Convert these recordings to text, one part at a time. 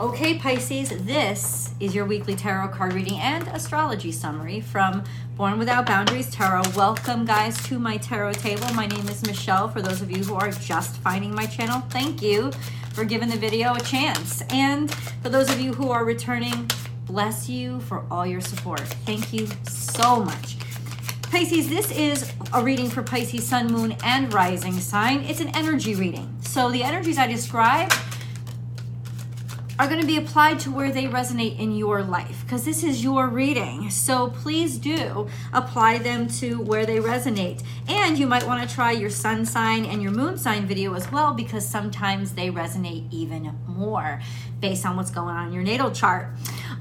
Okay, Pisces, this is your weekly tarot card reading and astrology summary from Born Without Boundaries Tarot. Welcome, guys, to my tarot table. My name is Michelle. For those of you who are just finding my channel, thank you for giving the video a chance. And for those of you who are returning, bless you for all your support. Thank you so much. Pisces, this is a reading for Pisces, Sun, Moon, and Rising sign. It's an energy reading. So the energies I describe are going to be applied to where they resonate in your life because this is your reading. So please do apply them to where they resonate. And you might want to try your sun sign and your moon sign video as well because sometimes they resonate even more based on what's going on in your natal chart.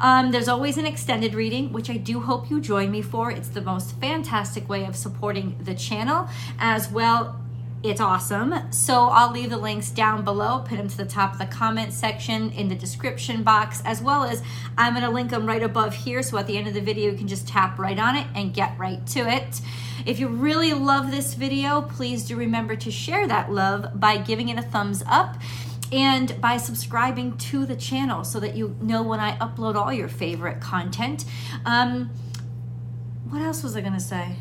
Um, there's always an extended reading, which I do hope you join me for. It's the most fantastic way of supporting the channel as well it's awesome. So I'll leave the links down below, put them to the top of the comment section in the description box, as well as I'm going to link them right above here. So at the end of the video, you can just tap right on it and get right to it. If you really love this video, please do remember to share that love by giving it a thumbs up and by subscribing to the channel so that you know when I upload all your favorite content. Um, what else was I going to say?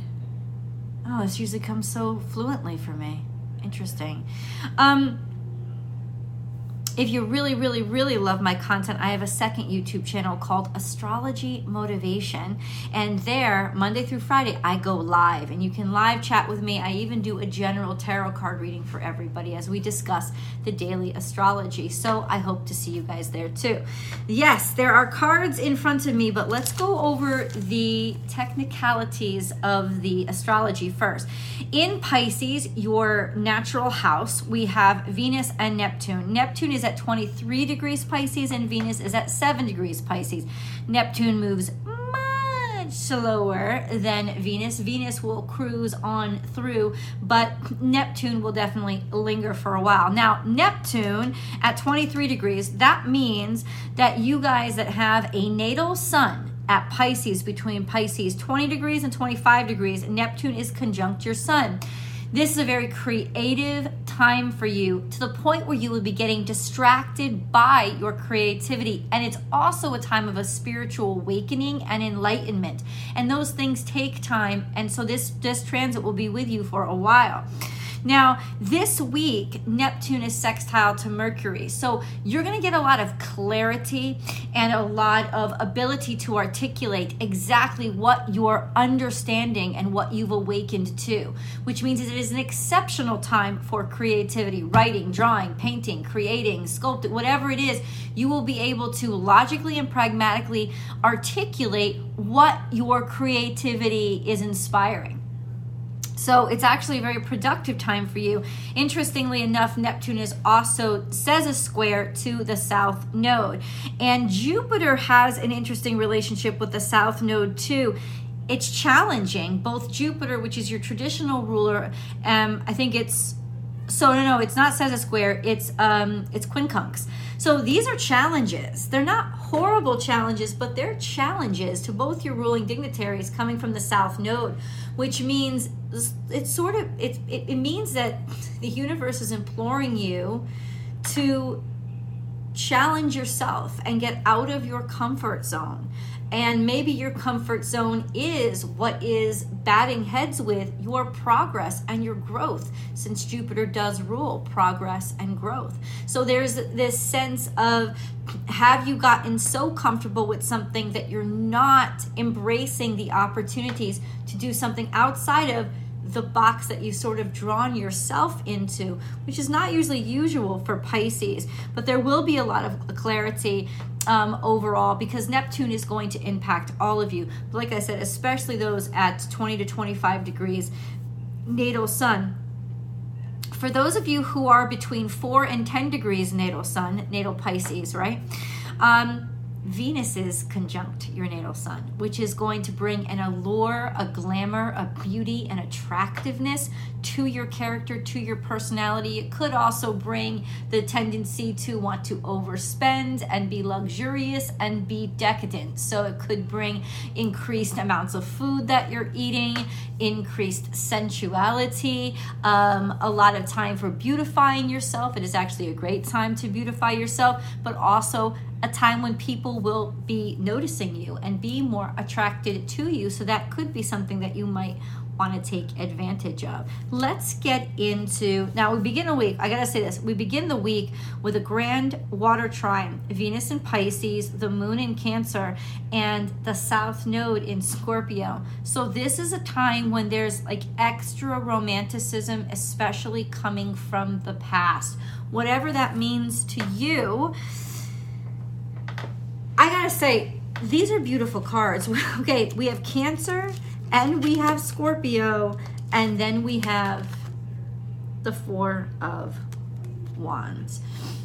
Oh, this usually comes so fluently for me. Interesting. Um, if you really, really, really love my content, I have a second YouTube channel called Astrology Motivation. And there, Monday through Friday, I go live and you can live chat with me. I even do a general tarot card reading for everybody as we discuss the daily astrology. So I hope to see you guys there too. Yes, there are cards in front of me, but let's go over the technicalities of the astrology first. In Pisces, your natural house, we have Venus and Neptune. Neptune is at 23 degrees Pisces and Venus is at 7 degrees Pisces. Neptune moves much slower than Venus. Venus will cruise on through, but Neptune will definitely linger for a while. Now, Neptune at 23 degrees, that means that you guys that have a natal sun at Pisces between Pisces 20 degrees and 25 degrees, Neptune is conjunct your sun. This is a very creative time for you to the point where you will be getting distracted by your creativity. And it's also a time of a spiritual awakening and enlightenment. And those things take time. And so this, this transit will be with you for a while. Now, this week, Neptune is sextile to Mercury. So you're going to get a lot of clarity and a lot of ability to articulate exactly what you're understanding and what you've awakened to, which means it is an exceptional time for creativity, writing, drawing, painting, creating, sculpting, whatever it is. You will be able to logically and pragmatically articulate what your creativity is inspiring. So it's actually a very productive time for you. Interestingly enough, Neptune is also sesquisquare to the south node. And Jupiter has an interesting relationship with the south node too it's challenging. Both Jupiter, which is your traditional ruler, um, I think it's so no no, it's not sesquisquare. It's um, it's quincunx. So these are challenges. They're not horrible challenges, but they're challenges to both your ruling dignitaries coming from the south node, which means it's sort of it, it, it means that the universe is imploring you to challenge yourself and get out of your comfort zone and maybe your comfort zone is what is batting heads with your progress and your growth, since Jupiter does rule progress and growth. So there's this sense of have you gotten so comfortable with something that you're not embracing the opportunities to do something outside of the box that you sort of drawn yourself into, which is not usually usual for Pisces, but there will be a lot of clarity um, overall because Neptune is going to impact all of you. But like I said, especially those at 20 to 25 degrees natal sun. For those of you who are between 4 and 10 degrees natal sun, natal Pisces, right? Um, Venus is conjunct your natal sun, which is going to bring an allure, a glamour, a beauty, and attractiveness to your character, to your personality. It could also bring the tendency to want to overspend and be luxurious and be decadent. So it could bring increased amounts of food that you're eating, increased sensuality, um, a lot of time for beautifying yourself. It is actually a great time to beautify yourself, but also a time when people will be noticing you and be more attracted to you. So that could be something that you might want to take advantage of. Let's get into now. We begin the week. I gotta say this. We begin the week with a grand water trine, Venus in Pisces, the Moon in Cancer, and the South Node in Scorpio. So this is a time when there's like extra romanticism, especially coming from the past. Whatever that means to you. Gotta say, these are beautiful cards. okay, we have Cancer and we have Scorpio, and then we have the Four of Wands.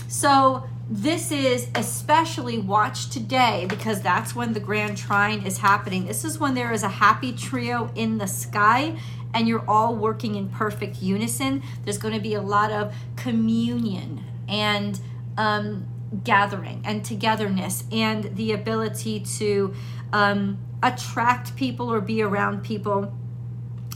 So this is especially watch today because that's when the grand trine is happening. This is when there is a happy trio in the sky and you're all working in perfect unison. There's going to be a lot of communion and um, gathering and togetherness and the ability to um, attract people or be around people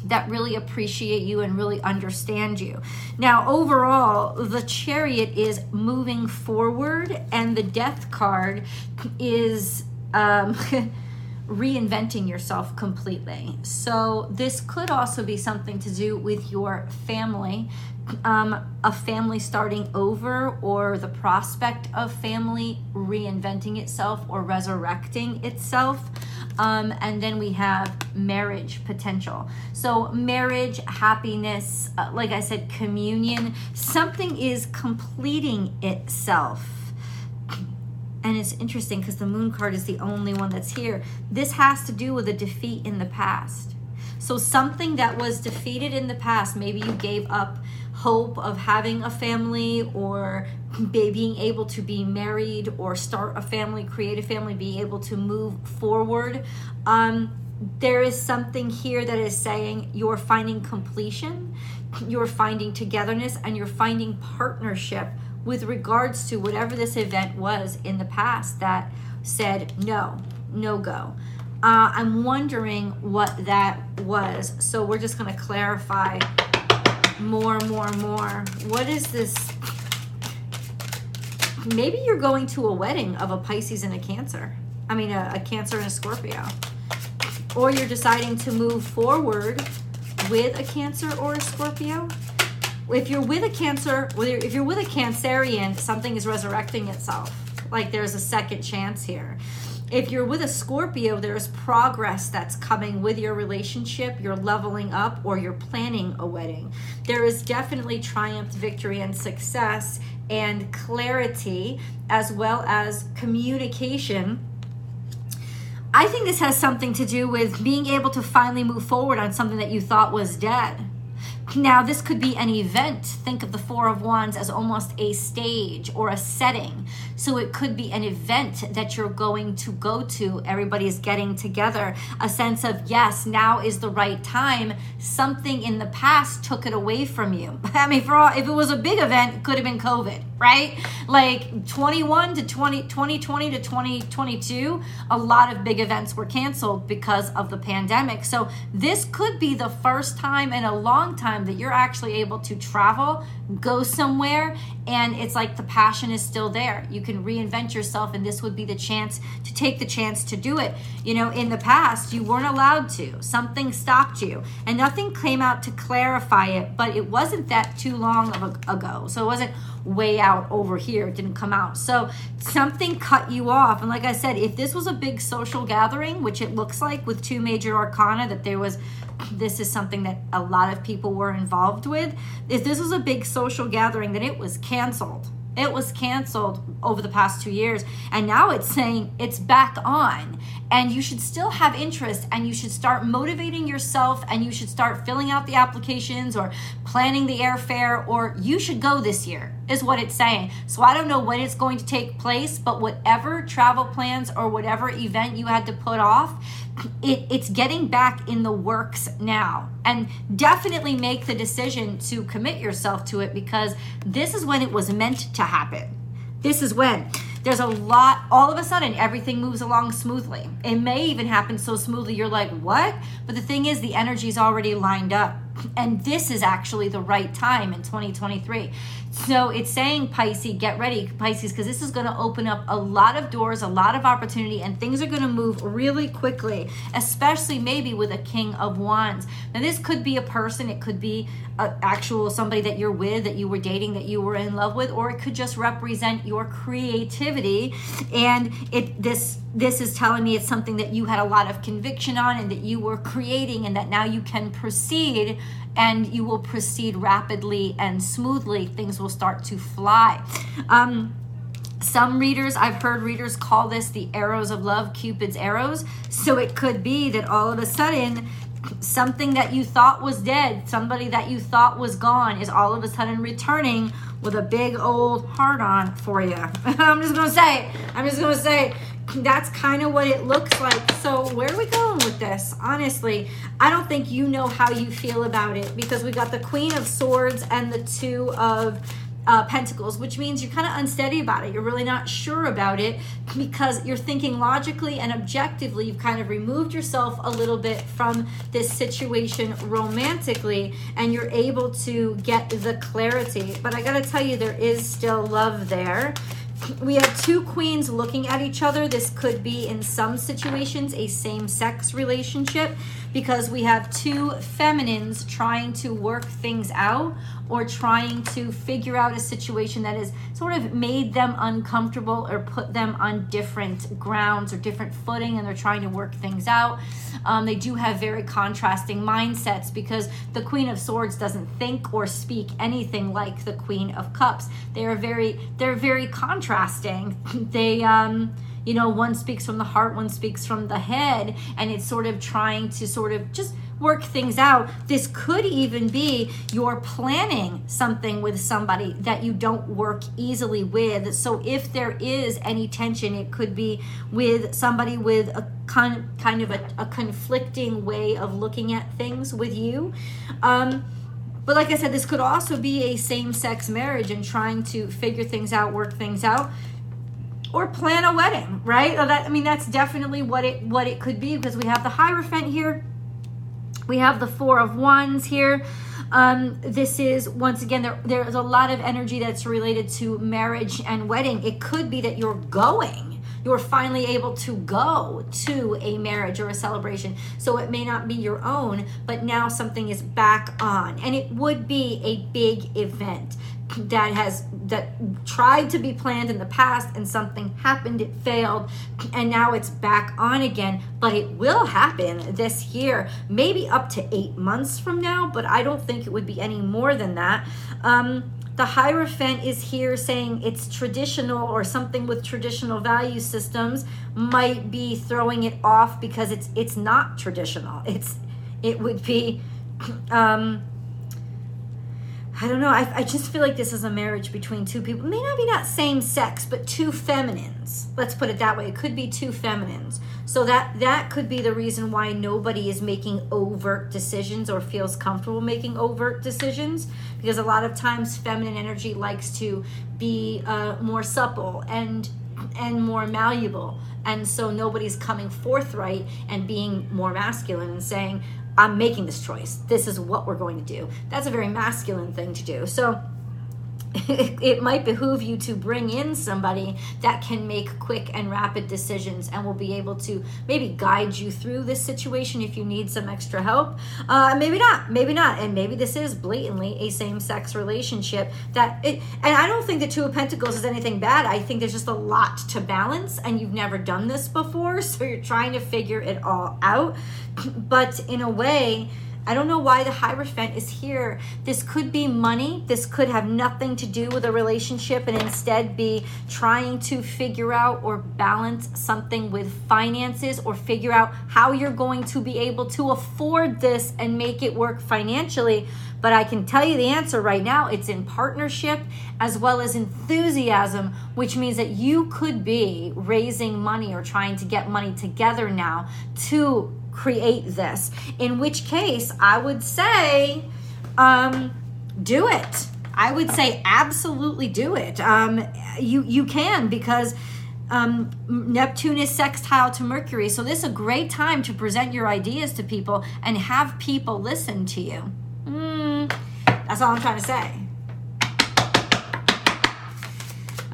that really appreciate you and really understand you. Now, overall, the chariot is moving forward, and the death card is um, reinventing yourself completely. So, this could also be something to do with your family. Um, a family starting over, or the prospect of family reinventing itself or resurrecting itself. Um, and then we have marriage potential. So, marriage, happiness, uh, like I said, communion, something is completing itself. And it's interesting because the moon card is the only one that's here. This has to do with a defeat in the past. So, something that was defeated in the past, maybe you gave up hope of having a family or being able to be married or start a family, create a family, be able to move forward. Um, there is something here that is saying you're finding completion, you're finding togetherness, and you're finding partnership with regards to whatever this event was in the past that said no, no go. Uh, I'm wondering what that was. So we're just going to clarify more, more, more. What is this? Maybe you're going to a wedding of a Pisces and a Cancer. I mean, a, a Cancer and a Scorpio. Or you're deciding to move forward with a Cancer or a Scorpio. If you're with a Cancer, if you're with a Cancerian, something is resurrecting itself. Like there's a second chance here if you're with a Scorpio, there's progress that's coming with your relationship. You're leveling up or you're planning a wedding. There is definitely triumph, victory, and success and clarity as well as communication. I think this has something to do with being able to finally move forward on something that you thought was dead. Now, this could be an event. Think of the Four of Wands as almost a stage or a setting. So it could be an event that you're going to go to. Everybody's getting together. A sense of, yes, now is the right time. Something in the past took it away from you. I mean, for all, if it was a big event, it could have been COVID, right? Like 21 to 20, 2020 to 2022, a lot of big events were canceled because of the pandemic. So this could be the first time in a long time that you're actually able to travel, go somewhere, and it's like the passion is still there. You can reinvent yourself, and this would be the chance to take the chance to do it. You know, in the past, you weren't allowed to, something stopped you, and nothing came out to clarify it, but it wasn't that too long ago. So it wasn't way out over here, it didn't come out. So something cut you off. And like I said, if this was a big social gathering, which it looks like with two major arcana, that there was this is something that a lot of people were involved with. If this was a big social gathering, then it was canceled. It was canceled over the past two years. And now it's saying it's back on. And you should still have interest and you should start motivating yourself and you should start filling out the applications or planning the airfare or you should go this year, is what it's saying. So I don't know when it's going to take place, but whatever travel plans or whatever event you had to put off, it, it's getting back in the works now. And definitely make the decision to commit yourself to it because this is when it was meant to happen. This is when there's a lot, all of a sudden, everything moves along smoothly. It may even happen so smoothly you're like, what? But the thing is, the energy's already lined up. And this is actually the right time in 2023. So it's saying, Pisces, get ready, Pisces, because this is going to open up a lot of doors, a lot of opportunity, and things are going to move really quickly, especially maybe with a King of Wands. Now, this could be a person, it could be a actual somebody that you're with, that you were dating, that you were in love with, or it could just represent your creativity. And it this this is telling me it's something that you had a lot of conviction on and that you were creating and that now you can proceed and you will proceed rapidly and smoothly. Things will start to fly. Um, some readers, I've heard readers call this the arrows of love, Cupid's arrows. So it could be that all of a sudden, something that you thought was dead, somebody that you thought was gone, is all of a sudden returning with a big old heart on for you. I'm just gonna say, I'm just gonna say, that's kind of what it looks like. So, where are we going with this? Honestly, I don't think you know how you feel about it because we got the Queen of Swords and the Two of uh, Pentacles, which means you're kind of unsteady about it. You're really not sure about it because you're thinking logically and objectively. You've kind of removed yourself a little bit from this situation romantically, and you're able to get the clarity. But I got to tell you, there is still love there we have two queens looking at each other. This could be, in some situations, a same sex relationship because we have two feminines trying to work things out or trying to figure out a situation that has sort of made them uncomfortable or put them on different grounds or different footing and they're trying to work things out. Um, they do have very contrasting mindsets because the Queen of Swords doesn't think or speak anything like the Queen of Cups. They are very, they're very contrasting. they, um, you know, one speaks from the heart, one speaks from the head, and it's sort of trying to sort of just work things out. This could even be you're planning something with somebody that you don't work easily with. So if there is any tension, it could be with somebody with a kind kind of a, a conflicting way of looking at things with you. Um, but like I said, this could also be a same-sex marriage and trying to figure things out, work things out or plan a wedding, right? That, I mean, that's definitely what it what it could be because we have the Hierophant here we have the Four of Wands here. Um, this is once again there, there's a lot of energy that's related to marriage and wedding. It could be that you're going, you're finally able to go to a marriage or a celebration. So it may not be your own, but now something is back on, and it would be a big event that has that tried to be planned in the past and something happened it failed and now it's back on again. But it will happen this year maybe up to eight months from now but i don't think it would be any more than that. Um, the hierophant is here saying it's traditional or something with traditional value systems might be throwing it off because it's it's not traditional. It's it would be um I don't know. I, I just feel like this is a marriage between two people. May not be not same sex, but two feminines. Let's put it that way. It could be two feminines. So that that could be the reason why nobody is making overt decisions or feels comfortable making overt decisions because a lot of times feminine energy likes to be uh, more supple and and more malleable and so nobody's coming forthright and being more masculine and saying I'm making this choice. This is what we're going to do. That's a very masculine thing to do. So it, might behoove you to bring in somebody that can make quick and rapid decisions and will be able to maybe guide you through this situation if you need some extra help. Uh, maybe not, maybe not, and maybe this is blatantly a same-sex relationship that it. And I don't think the Two of Pentacles is anything bad. I think there's just a lot to balance, and you've never done this before, so you're trying to figure it all out. But in a way I don't know why the Hierophant is here. This could be money. This could have nothing to do with a relationship and instead be trying to figure out or balance something with finances or figure out how you're going to be able to afford this and make it work financially. But I can tell you the answer right now it's in partnership as well as enthusiasm, which means that you could be raising money or trying to get money together now to create this. In which case, I would say, um, do it. I would say absolutely do it. Um, you you can because um, Neptune is sextile to Mercury, so this is a great time to present your ideas to people and have people listen to you. Mm, That's all I'm trying to say.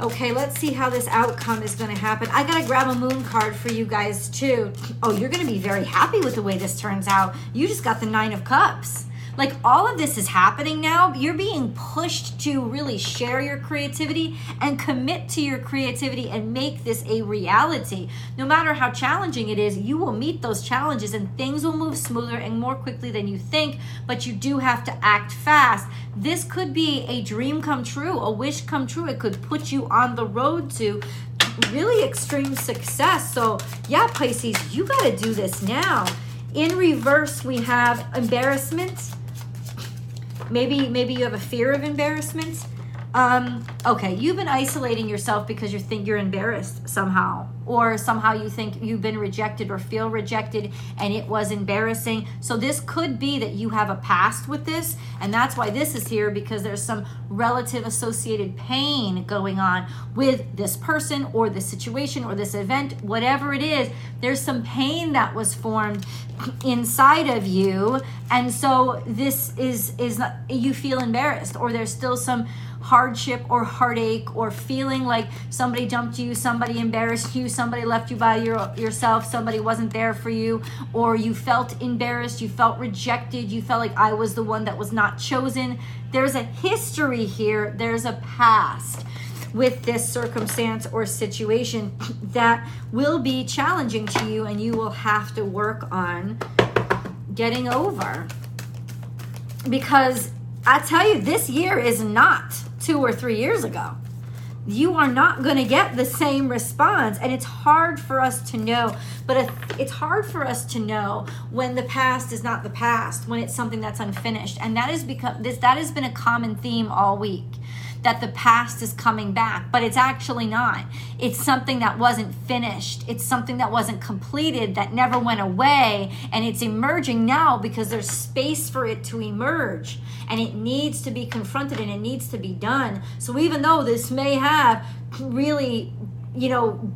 Okay, let's see how this outcome is going to happen. I got to grab a moon card for you guys too. Oh, you're going to be very happy with the way this turns out. You just got the Nine of Cups. Like all of this is happening now. You're being pushed to really share your creativity and commit to your creativity and make this a reality. No matter how challenging it is, you will meet those challenges and things will move smoother and more quickly than you think, but you do have to act fast. This could be a dream come true, a wish come true. It could put you on the road to really extreme success. So, yeah, Pisces, you got to do this now. In reverse, we have embarrassment maybe maybe you have a fear of embarrassment? Um, okay you've been isolating yourself because you think you're embarrassed somehow or somehow you think you've been rejected or feel rejected and it was embarrassing. So, this could be that you have a past with this, and that's why this is here because there's some relative associated pain going on with this person or this situation or this event, whatever it is. There's some pain that was formed inside of you, and so this is is not, you feel embarrassed or there's still some hardship or heartache or feeling like somebody dumped you, somebody embarrassed you, somebody left you by your, yourself, somebody wasn't there for you, or you felt embarrassed, you felt rejected, you felt like I was the one that was not chosen. There's a history here, there's a past with this circumstance or situation that will be challenging to you and you will have to work on getting over. Because I tell you, this year is not two or three years ago. You are not going to get the same response. And it's hard for us to know, but it's hard for us to know when the past is not the past, when it's something that's unfinished. And that is because this that has been a common theme all week that the past is coming back, but it's actually not. It's something that wasn't finished. It's something that wasn't completed, that never went away, and it's emerging now because there's space for it to emerge and it needs to be confronted and it needs to be done. So even though this may have really, you know,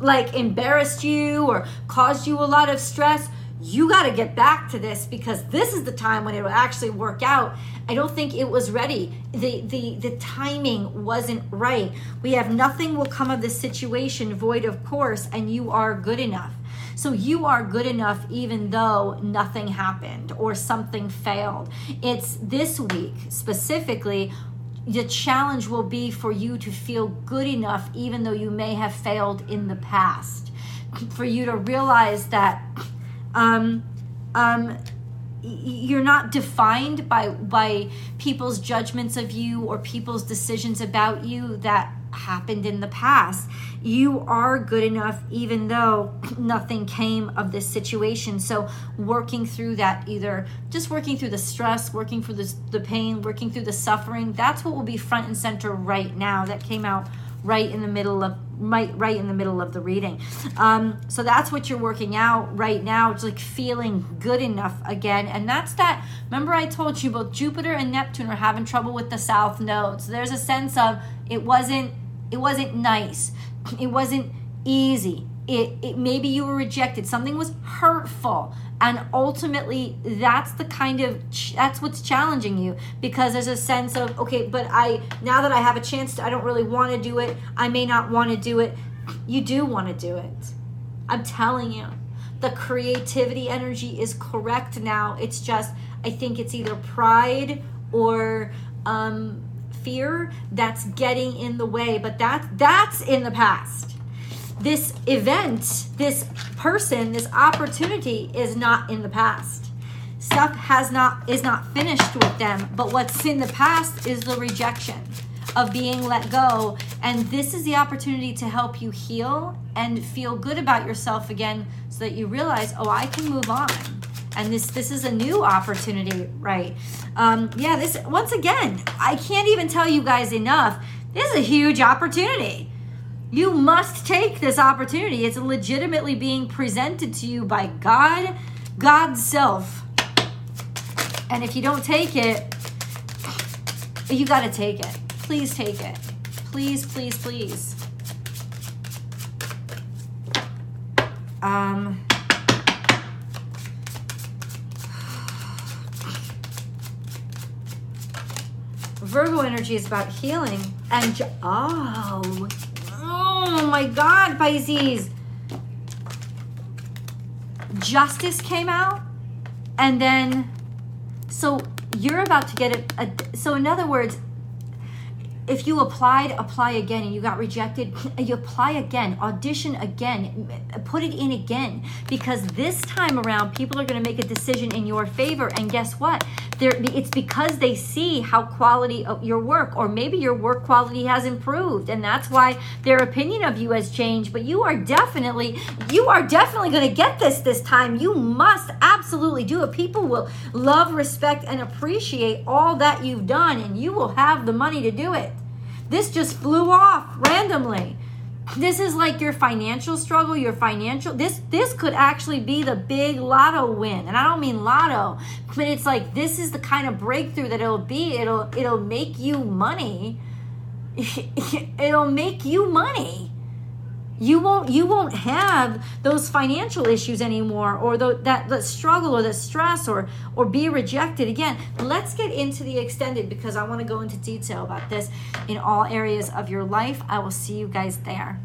like embarrassed you or caused you a lot of stress, you got to get back to this because this is the time when it will actually work out. I don't think it was ready. The the the timing wasn't right. We have nothing will come of this situation void of course and you are good enough. So you are good enough even though nothing happened or something failed. It's this week specifically the challenge will be for you to feel good enough even though you may have failed in the past. For you to realize that um, um, you're not defined by by people's judgments of you or people's decisions about you that happened in the past. You are good enough even though nothing came of this situation. So working through that either just working through the stress working through the, the pain working through the suffering that's what will be front and center right now that came out right in the middle of right right in the middle of the reading. Um, so that's what you're working out right now it's like feeling good enough again. And that's that remember i told you both jupiter and neptune are having trouble with the south node so there's a sense of it wasn't it wasn't nice. It wasn't easy it, it maybe you were rejected. Something was hurtful. And ultimately that's the kind of that's what's challenging you because there's a sense of okay but i now that i have a chance to i don't really want to do it. I may not want to do it. You do want to do it. I'm telling you. The creativity energy is correct now. It's just i think it's either pride or um, fear that's getting in the way. But that that's in the past this event, this person, this opportunity is not in the past. Stuff has not is not finished with them, but what's in the past is the rejection of being let go. And this is the opportunity to help you heal and feel good about yourself again so that you realize, oh, I can move on. And this this is a new opportunity, right? Um, yeah, this once again, I can't even tell you guys enough. This is a huge opportunity you must take this opportunity. It's legitimately being presented to you by God, God's self. And if you don't take it, you got to take it. Please take it. Please, please, please. Um, Virgo energy is about healing and ju- oh, oh my God, Pisces. Justice came out, and then so you're about to get a so in other words if you applied, apply again and you got rejected, you apply again, audition again, put it in again. Because this time around, people are going to make a decision in your favor. And guess what? It's because they see how quality of your work, or maybe your work quality has improved, and that's why their opinion of you has changed. But you are definitely, you are definitely going to get this this time. You must absolutely do it. People will love, respect, and appreciate all that you've done, and you will have the money to do it. This just flew off randomly. This is like your financial struggle, your financial this this could actually be the big lotto win. And I don't mean lotto, but it's like this is the kind of breakthrough that it'll be. It'll it'll make you money. it'll make you money you won't you won't have those financial issues anymore or the, that that struggle or the stress or or be rejected. Again let's get into the extended because i want to go into detail about this in all areas of your life. I will see you guys there